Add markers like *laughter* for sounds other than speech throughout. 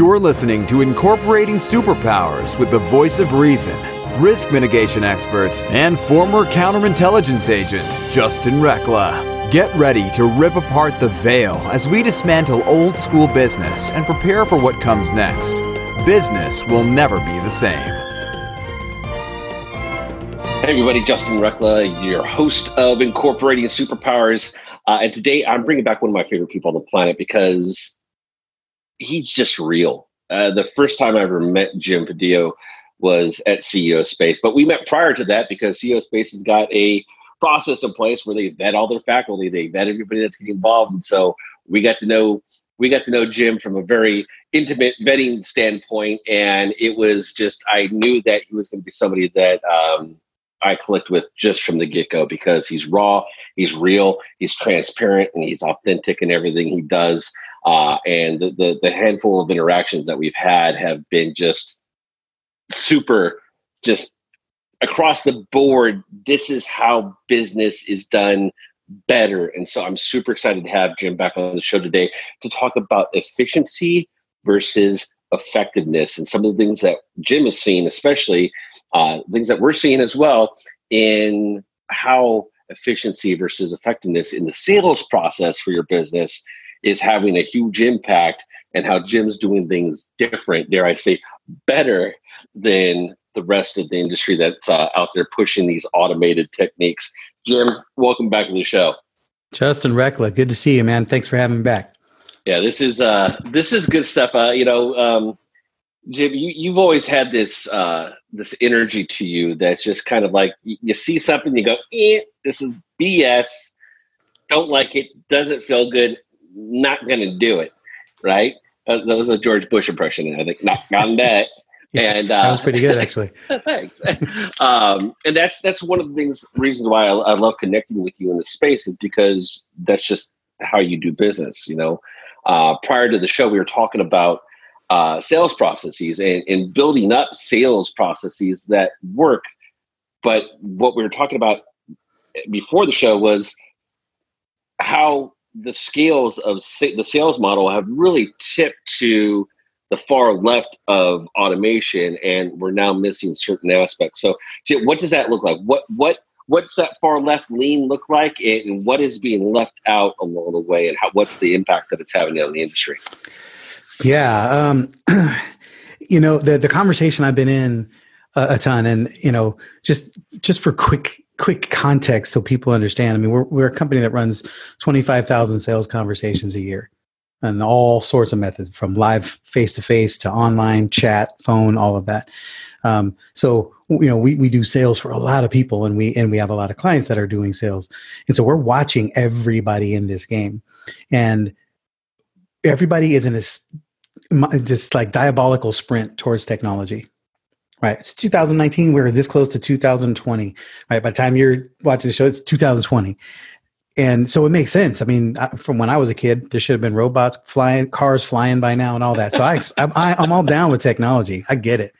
You're listening to Incorporating Superpowers with the voice of reason, risk mitigation expert, and former counterintelligence agent, Justin Rekla. Get ready to rip apart the veil as we dismantle old school business and prepare for what comes next. Business will never be the same. Hey, everybody, Justin Rekla, your host of Incorporating Superpowers. Uh, and today I'm bringing back one of my favorite people on the planet because he's just real. Uh, the first time I ever met Jim Padilla was at CEO Space, but we met prior to that because CEO Space has got a process in place where they vet all their faculty, they vet everybody that's getting involved, and so we got to know we got to know Jim from a very intimate vetting standpoint, and it was just I knew that he was going to be somebody that um, I clicked with just from the get go because he's raw, he's real, he's transparent, and he's authentic in everything he does. Uh, and the, the, the handful of interactions that we've had have been just super, just across the board. This is how business is done better. And so I'm super excited to have Jim back on the show today to talk about efficiency versus effectiveness and some of the things that Jim is seeing, especially uh, things that we're seeing as well in how efficiency versus effectiveness in the sales process for your business is having a huge impact and how Jim's doing things different, dare I say, better than the rest of the industry that's uh, out there pushing these automated techniques. Jim, welcome back to the show. Justin Rekla, good to see you, man. Thanks for having me back. Yeah, this is uh, this is good stuff. Uh, you know, um, Jim, you, you've always had this uh, this energy to you that's just kind of like you, you see something, you go, eh, "This is BS." Don't like it. Doesn't feel good. Not going to do it. Right? Uh, that was a George Bush impression. I think not on that. *laughs* yeah, and uh, that was pretty good, actually. *laughs* thanks. um, and that's that's one of the things reasons why I, I love connecting with you in this space is because that's just how you do business. You know, uh, prior to the show, we were talking about uh, sales processes and, and building up sales processes that work. But what we were talking about before the show was how the scales of the sales model have really tipped to the far left of automation, and we're now missing certain aspects. So, what does that look like? What what what's that far left lean look like, and what is being left out along the way, and how, what's the impact that it's having on the industry? Yeah, um, *clears throat* you know the the conversation I've been in a, a, ton, and you know just just for quick quick context so people understand. I mean, we're we're a company that runs twenty five thousand sales conversations a year, and all sorts of methods from live face to face to online chat, phone, all of that. Um, so you know we, we do sales for a lot of people and we and we have a lot of clients that are doing sales and so we're watching everybody in this game and everybody is in this this like diabolical sprint towards technology right. It's 2019 we're this close to 2020 right. By the time you're watching the show it's 2020 and so it makes sense. I mean from when i was a kid there should have been robots flying cars flying by now and all that. So I, *laughs* I i'm all down with technology. I get it.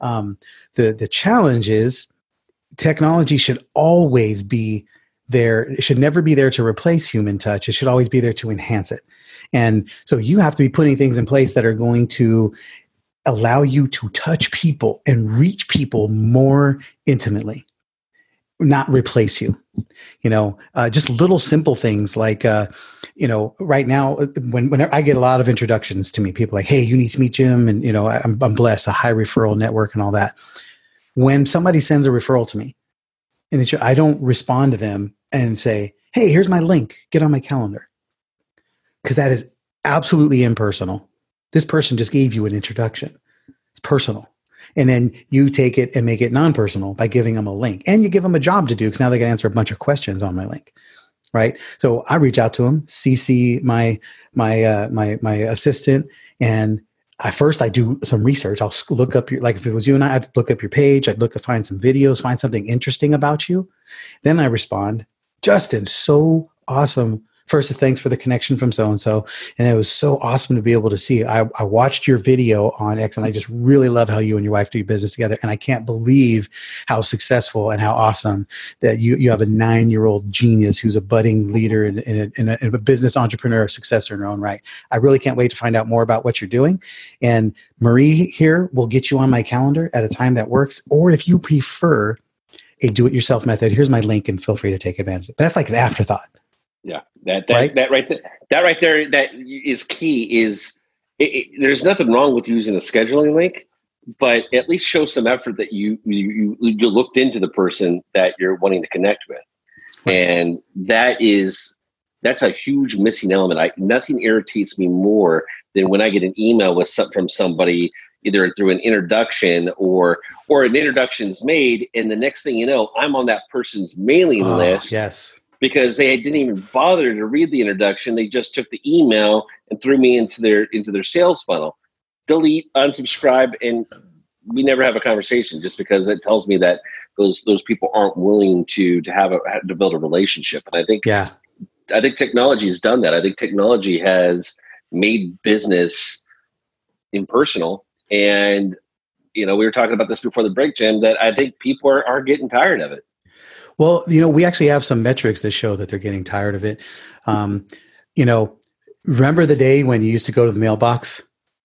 Um, the the challenge is technology should always be there. It should never be there to replace human touch. It should always be there to enhance it. And so you have to be putting things in place that are going to allow you to touch people and reach people more intimately not replace you. You know uh, just little simple things like uh, you know right now uh, when whenever i get a lot of introductions to me people like hey you need to meet jim and you know i'm, I'm blessed a high referral network and all that. When somebody sends a referral to me and it's, i don't respond to them and say hey here's my link. Get on my calendar. Because that is absolutely impersonal. This person just gave you an introduction. It's personal. And then you take it and make it non personal by giving them a link. And you give them a job to do because now they can answer a bunch of questions on my link. Right. So I reach out to them, CC my my uh, my my assistant, and I first I do some research. I'll look up your like if it was you and I, I'd look up your page. I'd look to find some videos, find something interesting about you. Then I respond, Justin, so awesome first thanks for the connection from so and so and it was so awesome to be able to see. I, I watched your video on x and i just really love how you and your wife do business together. And i can't believe how successful and how awesome that you, you have a nine year old genius who's a budding leader and, and, and, a, a business entrepreneur successor in her own right. I really can't wait to find out more about what you're doing. And marie here will get you on my calendar at a time that works. Or if you prefer a do-it-yourself method here's my link and feel free to take advantage. That's like an afterthought yeah, that that right? that right there, that right there, that is key. Is it, it, there's nothing wrong with using a scheduling link, but at least show some effort that you you you looked into the person that you're wanting to connect with, right. and that is that's a huge missing element. I, nothing irritates me more than when I get an email with some, from somebody either through an introduction or or an introduction's made, and the next thing you know, I'm on that person's mailing oh, list. Yes because they didn't even bother to read the introduction. They just took the email and threw me into their into their sales funnel. Delete, unsubscribe, and we never have a conversation just because it tells me that those those people aren't willing to to have a to build a relationship. And I think yeah, I think technology has done that. I think technology has made business impersonal and you know we were talking about this before the break jim that i think people are, are getting tired of it well, you know, we actually have some metrics that show that they're getting tired of it. Um, you know, remember the day when you used to go to the mailbox,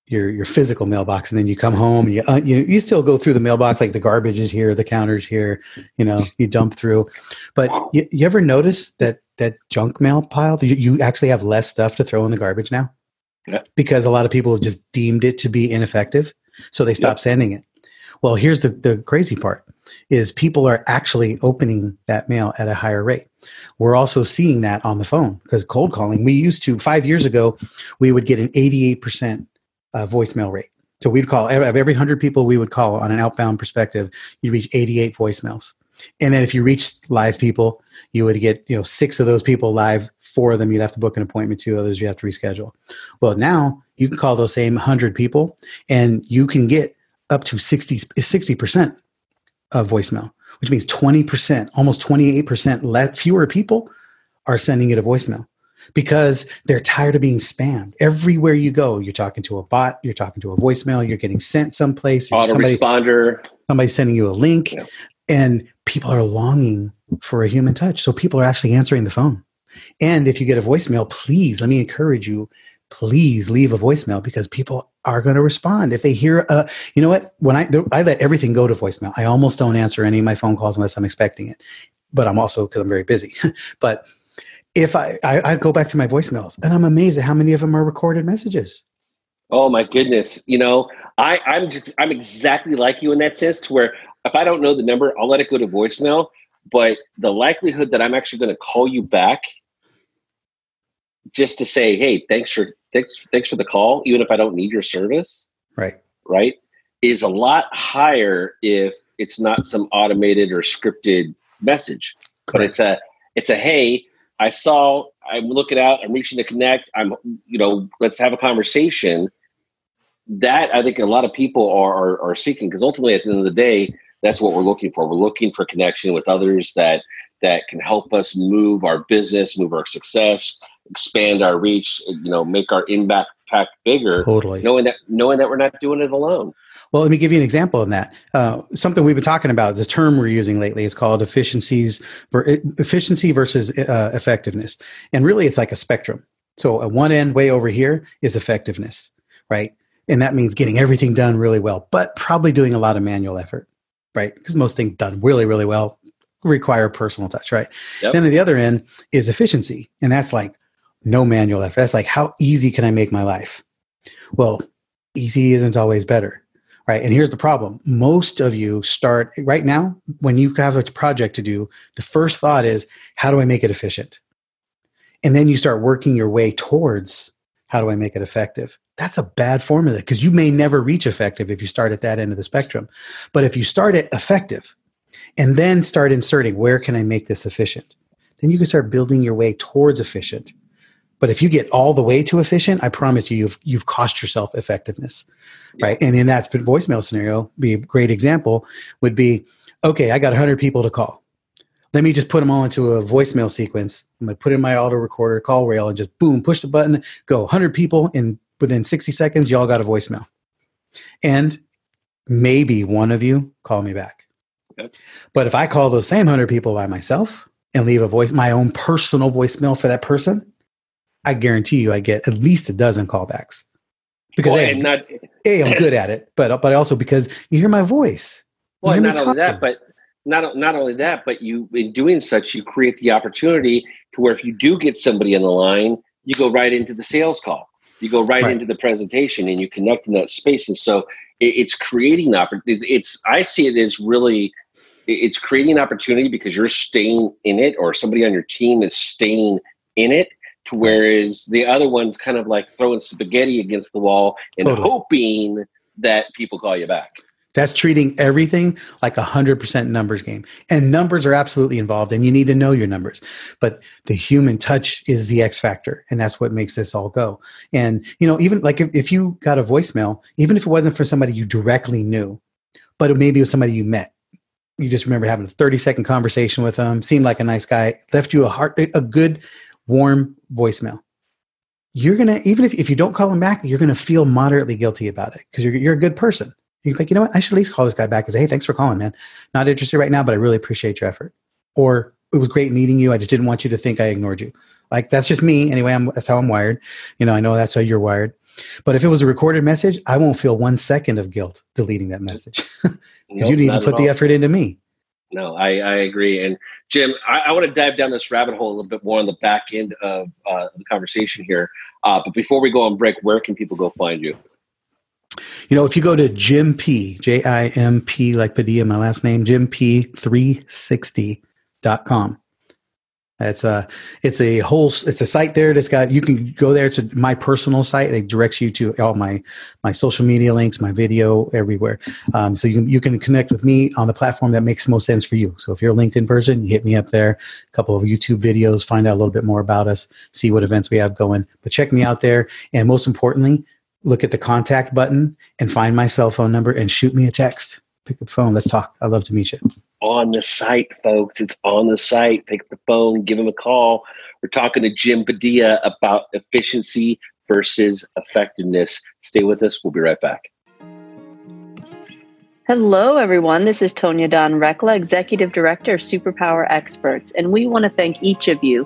your your physical mailbox, and then you come home and you uh, you, you still go through the mailbox like the garbage is here, the counters here, you know, you dump through. But you, you ever notice that that junk mail pile? You, you actually have less stuff to throw in the garbage now yeah. because a lot of people have just deemed it to be ineffective, so they stop sending it. Well, here's the the crazy part is people are actually opening that mail at a higher rate. We're also seeing that on the phone because cold calling, we used to, five years ago, we would get an 88% uh, voicemail rate. So we'd call, of every 100 people we would call on an outbound perspective, you reach 88 voicemails. And then if you reach live people, you would get, you know, six of those people live, four of them you'd have to book an appointment to, others you have to reschedule. Well, now you can call those same 100 people and you can get up to 60, 60% of voicemail, which means 20%, almost 28% less, fewer people are sending it a voicemail because they're tired of being spammed. Everywhere you go, you're talking to a bot, you're talking to a voicemail, you're getting sent someplace. Autoresponder. Somebody's sending you a link, yeah. and people are longing for a human touch. So people are actually answering the phone. And if you get a voicemail, please let me encourage you please leave a voicemail because people are going to respond. If they hear uh you know what? When i i let everything go to voicemail. I almost don't answer any of my phone calls unless i'm expecting it but i'm also because i'm very busy. *laughs* But if I, I i go back to my voicemails and i'm amazed at how many of them are recorded messages. Oh my goodness. You know i i'm just i'm exactly like you in that sense to where if i don't know the number i'll let it go to voicemail but the likelihood that i'm actually going to call you back just to say, hey, thanks for thanks thanks for the call, even if I don't need your service. Right. Right. Is a lot higher if it's not some automated or scripted message. Correct. But it's a it's a hey, I saw I'm looking out, I'm reaching to connect, I'm you know, let's have a conversation. That I think a lot of people are are, are seeking because ultimately at the end of the day, that's what we're looking for. We're looking for connection with others that that can help us move our business, move our success, expand our reach, you know, make our impact pack bigger. Totally. Knowing that knowing that we're not doing it alone. Well, let me give you an example of that. Uh, something we've been talking about is a term we're using lately. It's called efficiencies, efficiency versus uh, effectiveness, and really, it's like a spectrum. So, at one end, way over here, is effectiveness, right? And that means getting everything done really well, but probably doing a lot of manual effort, right? Because most things done really, really well require personal touch, right? Yep. Then at the other end is efficiency, and that's like no manual effort. That's like, how easy can I make my life? Well, easy isn't always better, right? And here's the problem most of you start right now, when you have a project to do, the first thought is, how do I make it efficient? And then you start working your way towards how do I make it effective? That's a bad formula because you may never reach effective if you start at that end of the spectrum. But if you start at effective and then start inserting, where can I make this efficient? Then you can start building your way towards efficient but if you get all the way to efficient, I promise you, you've you've cost yourself effectiveness, yeah. right? And in that voicemail scenario, be a great example would be, okay, I got 100 people to call. let me just put them all into a voicemail sequence. I'm going to put in my auto recorder, call rail, and just boom, push the button, go 100 people in within 60 seconds, y'all got a voicemail. And maybe one of you call me back. Okay. But if I call those same 100 people by myself and leave a voice, my own personal voicemail for that person, I guarantee you I get at least a dozen callbacks. Because well, a, not, a, I'm good at it, but but also because you hear my voice. Well, not only that, but not not only that, but you in doing such, you create the opportunity to where if you do get somebody in the line, you go right into the sales call. You go right, right. into the presentation, and you connect in that space. And so it, it's creating opportunity. It's I see it as really it's creating an opportunity because you're staying in it, or somebody on your team is staying in it. To whereas the other one's kind of like throwing spaghetti against the wall and totally. hoping that people call you back. That's treating everything like a hundred percent numbers game. And numbers are absolutely involved and you need to know your numbers. But the human touch is the X factor. And that's what makes this all go. And, you know, even like if, if you got a voicemail, even if it wasn't for somebody you directly knew, but it maybe it was somebody you met, you just remember having a 30 second conversation with them, seemed like a nice guy, left you a heart, a good, warm voicemail you're gonna even if, if you don't call them back you're gonna feel moderately guilty about it because you're, you're a good person you're like, you know what? I should at least call this guy back and say, hey, thanks for calling, man. Not interested right now, but I really appreciate your effort. Or it was great meeting you. I just didn't want you to think I ignored you. Like that's just me. Anyway, I'm, that's how I'm wired. You know, I know that's how you're wired. But if it was a recorded message, I won't feel one second of guilt deleting that message *laughs* because nope, you didn't even put the effort into me. No, I, I agree. And Jim, I, I, want to dive down this rabbit hole a little bit more on the back end of uh, the conversation here. Uh, but before we go on break, where can people go find you? You know, if you go to Jim P, J I M P, like Padilla, my last name, Jim P360.com. It's a it's a whole it's a site there that's got you can go there to my personal site. It directs you to all my my social media links, my video everywhere. Um, so you can you can connect with me on the platform that makes most sense for you. So if you're a LinkedIn person, you hit me up there. A couple of YouTube videos, find out a little bit more about us, see what events we have going. But check me out there, and most importantly, look at the contact button and find my cell phone number and shoot me a text. Pick up phone. Let's talk. I'd love to meet you. On the site, folks. It's on the site. Pick up the phone, give him a call. We're talking to Jim Padilla about efficiency versus effectiveness. Stay with us. We'll be right back. Hello, everyone. This is Tonya Dawn Rekla, Executive Director of Superpower Experts, and we want to thank each of you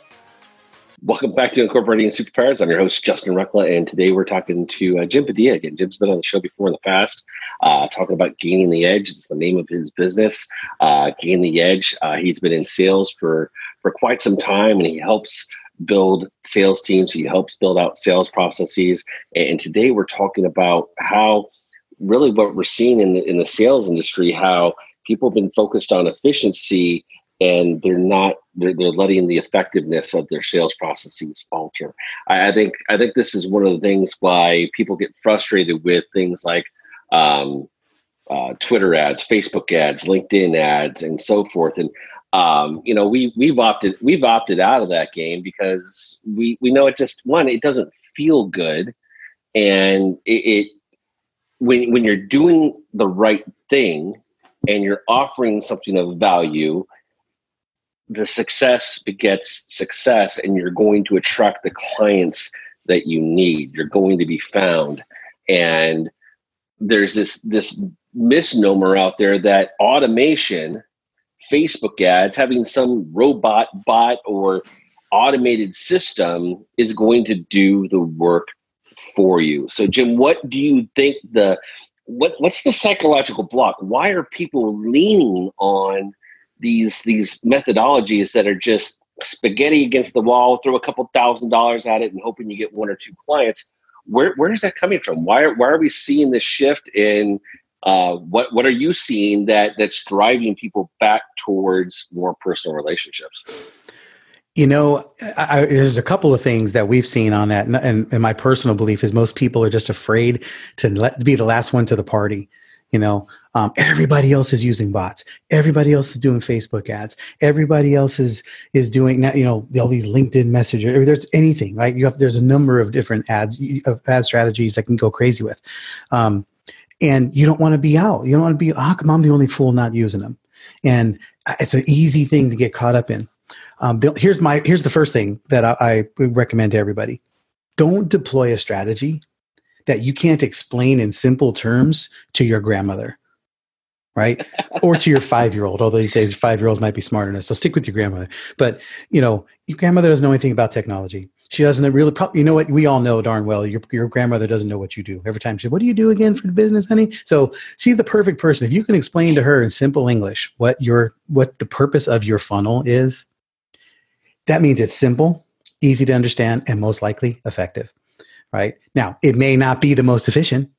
Welcome back to Incorporating Superpowers. I'm your host, Justin Rekla, and today we're talking to uh, Jim Padilla again. Jim's been on the show before in the past, uh, talking about Gaining the Edge. It's the name of his business, uh, Gain the Edge. Uh, he's been in sales for, for quite some time, and he helps build sales teams. He helps build out sales processes. And today we're talking about how really what we're seeing in the, in the sales industry, how people have been focused on efficiency and they're not they're, they're letting the effectiveness of their sales processes falter. I, I, think i think this is one of the things why people get frustrated with things like um, uh, twitter ads facebook ads linkedin ads and so forth. And um, you know we we've opted we've opted out of that game because we we know it just one it doesn't feel good. And it, it when when you're doing the right thing and you're offering something of value the success begets success and you're going to attract the clients that you need. You're going to be found. And there's this this misnomer out there that automation facebook ads having some robot bot or automated system is going to do the work for you. So jim what do you think the what what's the psychological block? Why are people leaning on these these methodologies that are just spaghetti against the wall, throw a couple thousand dollars at it and hoping you get one or two clients. Where where is that coming from? Why why are we seeing this shift in uh, what what are you seeing that that's driving people back towards more personal relationships? You know, I, there's a couple of things that we've seen on that, and, and, and, my personal belief is most people are just afraid to let be the last one to the party. You know, um, everybody else is using bots. Everybody else is doing Facebook ads. Everybody else is is doing you know all these LinkedIn messages. There's anything right? You have there's a number of different ad ad strategies that can go crazy with, um, and you don't want to be out. You don't want to be. How come I'm the only fool not using them? And it's an easy thing to get caught up in. Um, here's my here's the first thing that I, I recommend to everybody: don't deploy a strategy that you can't explain in simple terms to your grandmother right? *laughs* Or to your five year old although these days five year olds might be smarter than us so stick with your grandmother. But you know your grandmother doesn't know anything about technology. She doesn't really pro- you know what? We all know darn well your, your grandmother doesn't know what you do. Every time she what do you do again for the business honey? So she's the perfect person. If you can explain to her in simple english what your what the purpose of your funnel is that means it's simple, easy to understand, and most likely effective. Right now, it may not be the most efficient,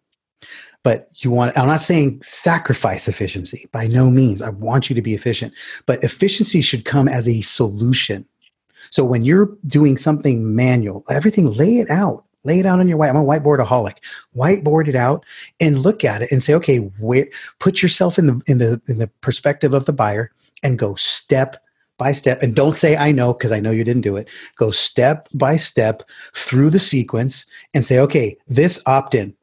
but you want, I'm not saying sacrifice efficiency by no means. I want you to be efficient, but efficiency should come as a solution. So when you're doing something manual, everything, lay it out. Lay it out on your white. I'm a whiteboardaholic. Whiteboard it out and look at it and say, okay, where, put yourself in the in the in the perspective of the buyer and go step by step and don't say I know because I know you didn't do it. Go step by step through the sequence and say, okay, this opt in,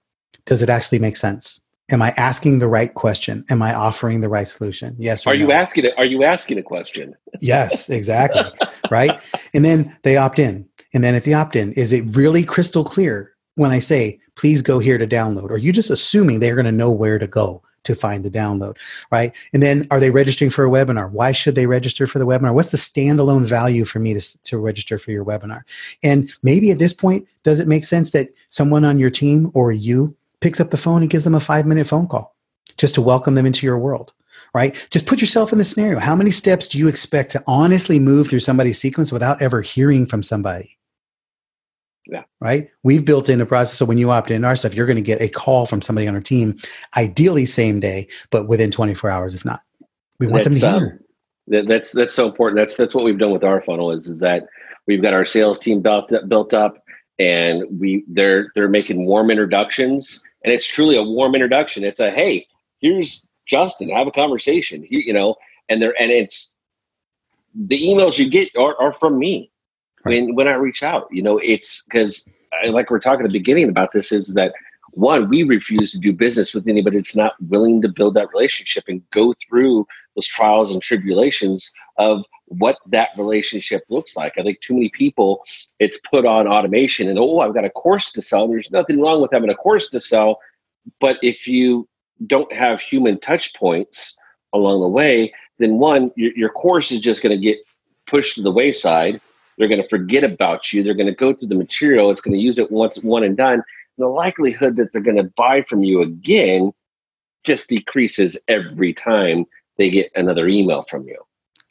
does it actually make sense? Am I asking the right question? Am I offering the right solution? Yes. are no? you asking it? Are you asking a question? *laughs* yes, exactly. right. And then they opt in. And then if you opt in, is it really crystal clear when I say, please go here to download? Or are you just assuming they're going to know where to go? To find the download, right? And then are they registering for a webinar? Why should they register for the webinar? What's the standalone value for me to, to register for your webinar? And maybe at this point, does it make sense that someone on your team or you picks up the phone and gives them a five minute phone call just to welcome them into your world? Right? Just put yourself in the scenario. How many steps do you expect to honestly move through somebody's sequence without ever hearing from somebody? Yeah. Right. We've built in a process. So when you opt in our stuff, you're going to get a call from somebody on our team, ideally same day, but within 24 hours, if not. We want that's, them to hear. Um, that's that's so important. That's that's what we've done with our funnel is, is that we've got our sales team built built up and we they're they're making warm introductions and it's truly a warm introduction. It's a hey, here's Justin, have a conversation. You, you know, and they're and it's the emails you get are, are from me when when I reach out. You know, it's because like we're talking at the beginning about this is that one we refuse to do business with anybody that's not willing to build that relationship and go through those trials and tribulations of what that relationship looks like. I think too many people it's put on automation and oh I've got a course to sell. There's nothing wrong with having a course to sell, but if you don't have human touch points along the way, then one your, your course is just going to get pushed to the wayside they're going to forget about you. They're going to go through the material. It's going to use it once, one and done. And the likelihood that they're going to buy from you again just decreases every time they get another email from you.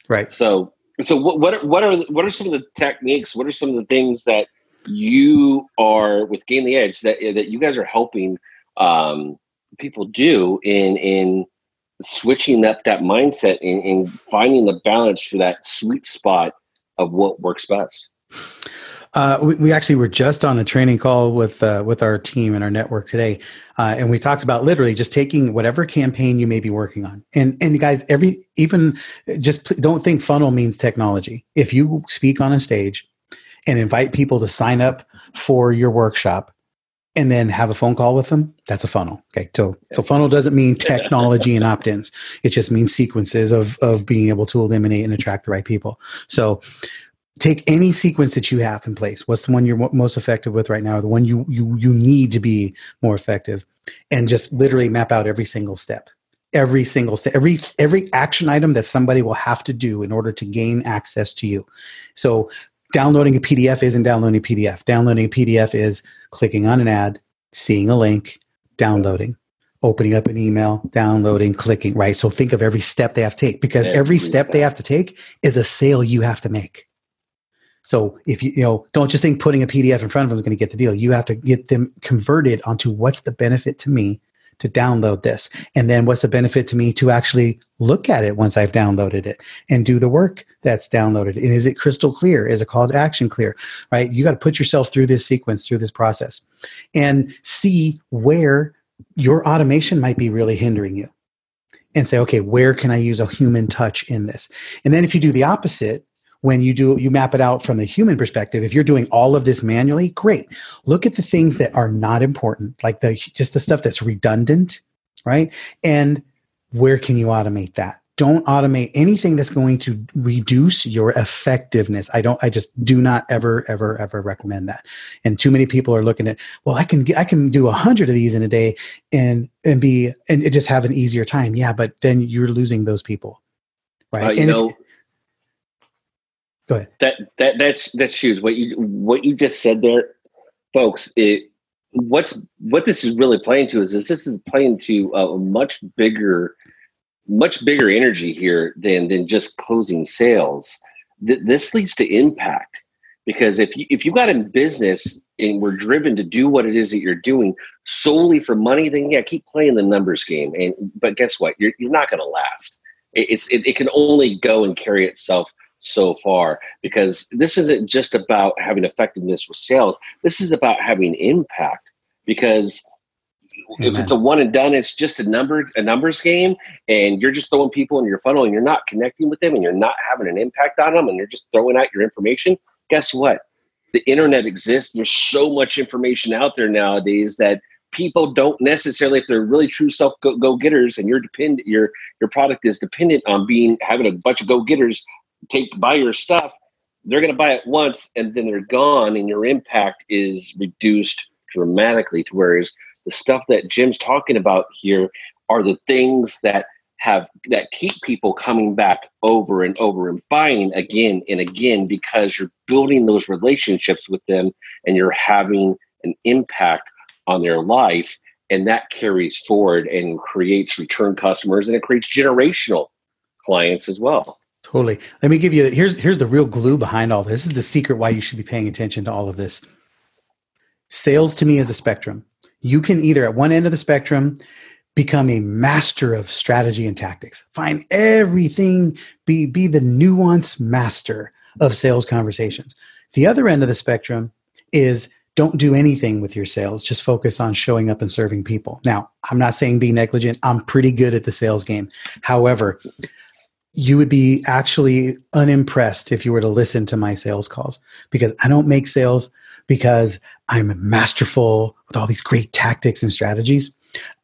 Right. So, so what what are, what are what are some of the techniques? What are some of the things that you are with Gain the Edge that that you guys are helping um, people do in in switching up that mindset and, and finding the balance for that sweet spot of what works best? Uh, we, we, actually were just on a training call with uh, with our team and our network today, uh, and we talked about literally just taking whatever campaign you may be working on. And and guys, every even just don't think funnel means technology. If you speak on a stage and invite people to sign up for your workshop, and then have a phone call with them, that's a funnel. Okay. So, so funnel doesn't mean technology and opt-ins. It just means sequences of, of being able to eliminate and attract the right people. So take any sequence that you have in place. What's the one you're most effective with right now? The one you, you, you need to be more effective and just literally map out every single step every single step every every action item that somebody will have to do in order to gain access to you so downloading a PDF isn't downloading a PDF. Downloading a PDF is clicking on an ad, seeing a link, downloading. opening up an email, downloading, clicking, right? So think of every step they have to take because every, every step, step they have to take is a sale you have to make. So if you, you know, don't just think putting a PDF in front of them is going to get the deal. You have to get them converted onto what's the benefit to me to download this. And then what's the benefit to me to actually look at it once I've downloaded it and do the work that's downloaded? And is it crystal clear? Is a call to action clear? Right? You got to put yourself through this sequence, through this process and see where your automation might be really hindering you and say, okay, where can I use a human touch in this? And then if you do the opposite, when you do you map it out from the human perspective if you're doing all of this manually great. Look at the things that are not important like the just the stuff that's redundant right? And where can you automate that? Don't automate anything that's going to reduce your effectiveness. I don't i just do not ever ever ever recommend that. And too many people are looking at well i can i can do a hundred of these in a day and and be and just have an easier time. Yeah but then you're losing those people right? Uh, you and know if, go ahead that that that's that's huge what you what you just said there folks it what's what this is really playing to is this, this is playing to a much bigger much bigger energy here than than just closing sales. Th- this leads to impact because if you if you got in business and we're driven to do what it is that you're doing solely for money, then yeah, keep playing the numbers game. And but guess what? You're you're not going to last. It, it's it, it can only go and carry itself so far because this isn't just about having effectiveness with sales. This is about having impact because Amen. if it's a one and done, it's just a number a numbers game, and you're just throwing people in your funnel, and you're not connecting with them, and you're not having an impact on them, and you're just throwing out your information. Guess what? The internet exists. There's so much information out there nowadays that people don't necessarily, if they're really true self go getters, and your depend your your product is dependent on being having a bunch of go getters take buy your stuff. They're going to buy it once, and then they're gone, and your impact is reduced dramatically. To whereas the stuff that Jim's talking about here are the things that have that keep people coming back over and over and buying again and again because you're building those relationships with them and you're having an impact on their life and that carries forward and creates return customers and it creates generational clients as well totally. Let me give you here's here's the real glue behind all this. this is the secret why you should be paying attention to all of this. Sales to me is a spectrum. You can either at one end of the spectrum become a master of strategy and tactics. Find everything be be the nuance master of sales conversations. The other end of the spectrum is don't do anything with your sales. Just focus on showing up and serving people. Now i'm not saying be negligent. I'm pretty good at the sales game. However you would be actually unimpressed if you were to listen to my sales calls because i don't make sales because I'm masterful with all these great tactics and strategies.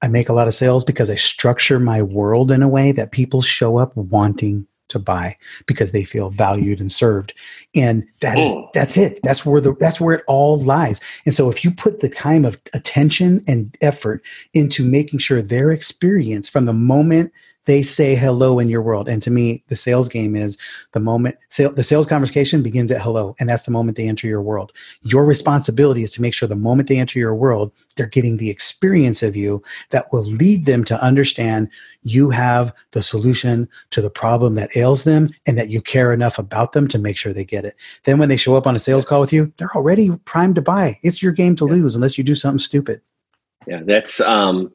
I make a lot of sales because I structure my world in a way that people show up wanting to buy because they feel valued and served. And that is oh. that's it. That's where the that's where it all lies. And so if you put the time of attention and effort into making sure their experience from the moment they say hello in your world. And to me, the sales game is the moment sale, the sales conversation begins at hello, and that's the moment they enter your world. Your responsibility is to make sure the moment they enter your world, they're getting the experience of you that will lead them to understand you have the solution to the problem that ails them and that you care enough about them to make sure they get it. Then when they show up on a sales call with you, they're already primed to buy. It's your game to lose unless you do something stupid. Yeah, that's um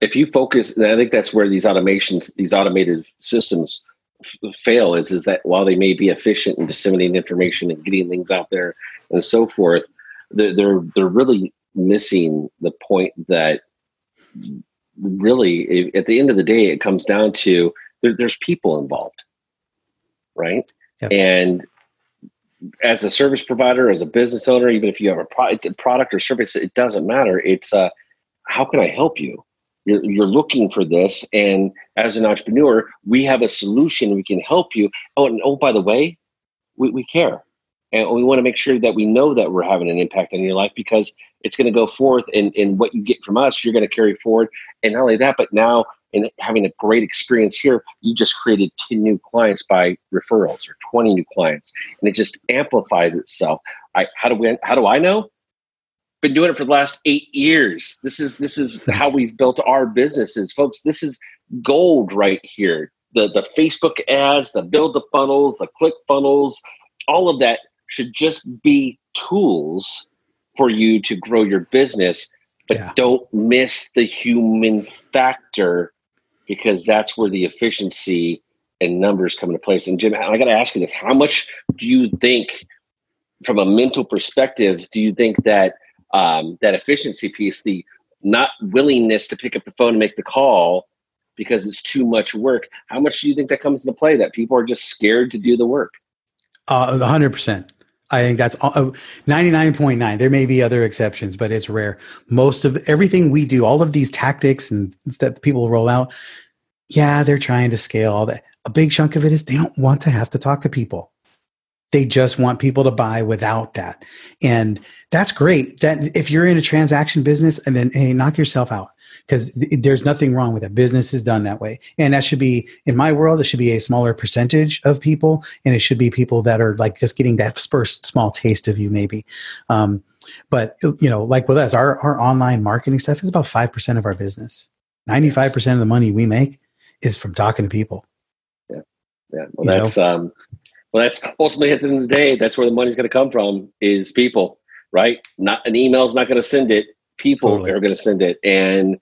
if you focus, and I think that's where these automations, these automated systems f- fail is, is that while they may be efficient in disseminating information and getting things out there and so forth, they're, they're, they're really missing the point that really at the end of the day, it comes down to there, there's people involved, right? Yep. And as a service provider, as a business owner, even if you have a product, product or service, it doesn't matter. It's uh, how can I help you? You're, you're looking for this. And as an entrepreneur, we have a solution. We can help you. Oh, and oh, by the way, we, we care. And we want to make sure that we know that we're having an impact on your life because it's going to go forth and, and what you get from us, you're going to carry forward. And not only that, but now in having a great experience here, you just created 10 new clients by referrals or 20 new clients. And it just amplifies itself. I, how do we, how do I know? Been doing it for the last eight years. This is this is *laughs* how we've built our businesses, folks. This is gold right here. The the Facebook ads, the build the funnels, the click funnels, all of that should just be tools for you to grow your business. But yeah. don't miss the human factor because that's where the efficiency and numbers come into place. And Jim, I got to ask you this: How much do you think, from a mental perspective, do you think that um, that efficiency piece, the not willingness to pick up the phone and make the call because it's too much work, how much do you think that comes into play? That people are just scared to do the work. Uh, hundred percent. I think that's uh, ninety nine point nine. There may be other exceptions, but it's rare. Most of everything we do, all of these tactics and that people roll out, yeah, they're trying to scale all that. A big chunk of it is they don't want to have to talk to people. They just want people to buy without that. And that's great. That if you're in a transaction business and then hey, knock yourself out because th- there's nothing wrong with it. Business is done that way. And that should be in my world, it should be a smaller percentage of people and it should be people that are like just getting that first small taste of you maybe. Um, but you know, like with us, our, our online marketing stuff is about 5% of our business. 95% of the money we make is from talking to people. Yeah. Yeah. Well, you that's, know? um, well, that's ultimately at the end of the day, that's where the money's going to come from is people, right? Not an email's not going to send it. People totally. are going to send it. And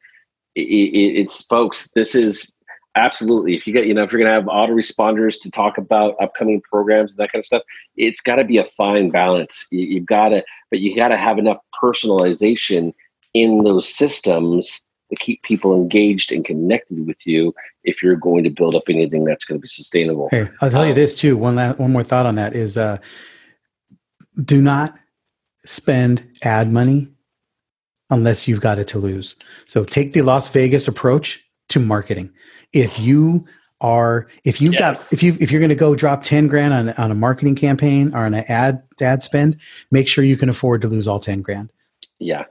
it, it, it's folks, this is absolutely, if you get, you know, if you're going to have autoresponders to talk about upcoming programs and that kind of stuff, it's got to be a fine balance. You, you've got to, but you got to have enough personalization in those systems to keep people engaged and connected with you if you're going to build up anything that's going to be sustainable. Hey, I'll tell um, you this too. One last, one more thought on that is uh, do not spend ad money unless you've got it to lose. So take the Las Vegas approach to marketing. If you are if you've yes. got if you if you're going to go drop 10 grand on, on a marketing campaign or on an ad ad spend make sure you can afford to lose all 10 grand yeah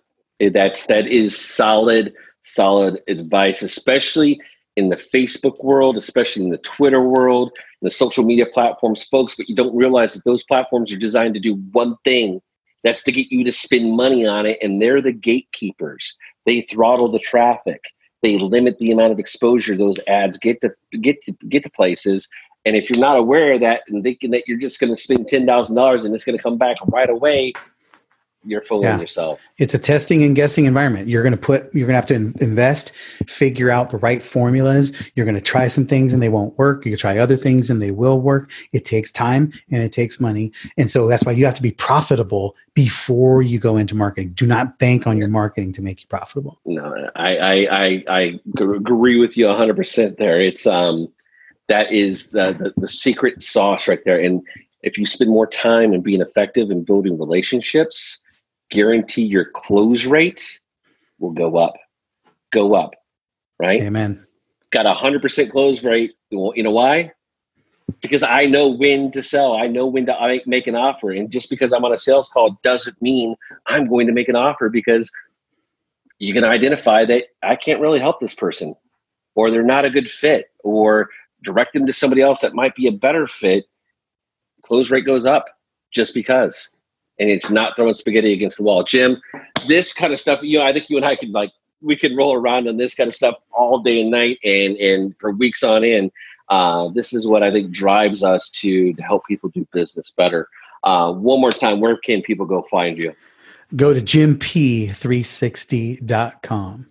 that's that is solid solid advice, especially in the Facebook world, especially in the Twitter world, the social media platforms, folks. But you don't realize that those platforms are designed to do one thing that's to get you to spend money on it. And they're the gatekeepers. They throttle the traffic. They limit the amount of exposure those ads get to get to get to places. And if you're not aware of that and thinking that you're just going to spend ten thousand dollars and it's going to come back right away, you're fooling yeah. yourself. It's a testing and guessing environment. You're going to put, you're going to have to invest, figure out the right formulas. You're going to try some things and they won't work. You try other things and they will work. It takes time and it takes money. And so that's why you have to be profitable before you go into marketing. Do not bank on your marketing to make you profitable. No, I, I, I, I agree with you hundred percent there. It's, um, that is the, the, the secret sauce right there. And if you spend more time in being effective and building relationships, guarantee your close rate will go up, go up, right? Amen. Got a hundred percent close rate. You know why? Because I know when to sell. I know when to uh, make an offer. And just because I'm on a sales call doesn't mean I'm going to make an offer because you can identify that I can't really help this person or they're not a good fit or direct them to somebody else that might be a better fit. Close rate goes up just because and it's not throwing spaghetti against the wall. Jim, this kind of stuff, you know, I think you and I could like we could roll around on this kind of stuff all day and night and and for weeks on end. Uh, this is what I think drives us to, to help people do business better. Uh, one more time, where can people go find you? Go to jimp360.com and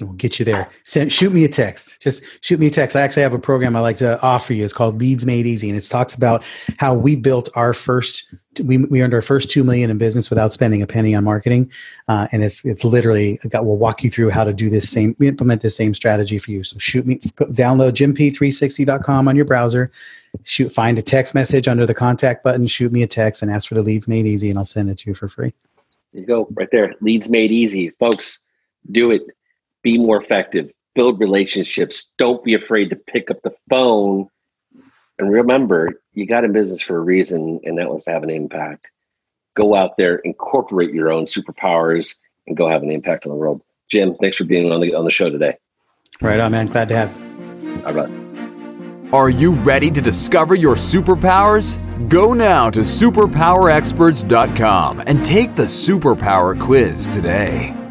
we'll get you there. Send, shoot me a text. Just shoot me a text. I actually have a program I like to offer you. It's called Leads Made Easy, and it talks about how we built our first. We, we earned our first two million in business without spending a penny on marketing, uh, and it's it's literally got. We'll walk you through how to do this same implement this same strategy for you. So shoot me, download jimp360.com on your browser. Shoot, find a text message under the contact button. Shoot me a text and ask for the Leads Made Easy, and I'll send it to you for free. There you go, right there. Leads Made Easy, folks. Do it be more effective, build relationships. Don't be afraid to pick up the phone. And remember, you got in business for a reason, and that was to have an impact. Go out there, incorporate your own superpowers, and go have an impact on the world. Jim, thanks for being on the on the show today. Right on, man. Glad to have. All right. Are you ready to discover your superpowers? Go now to superpowerexperts.com and take the superpower quiz today.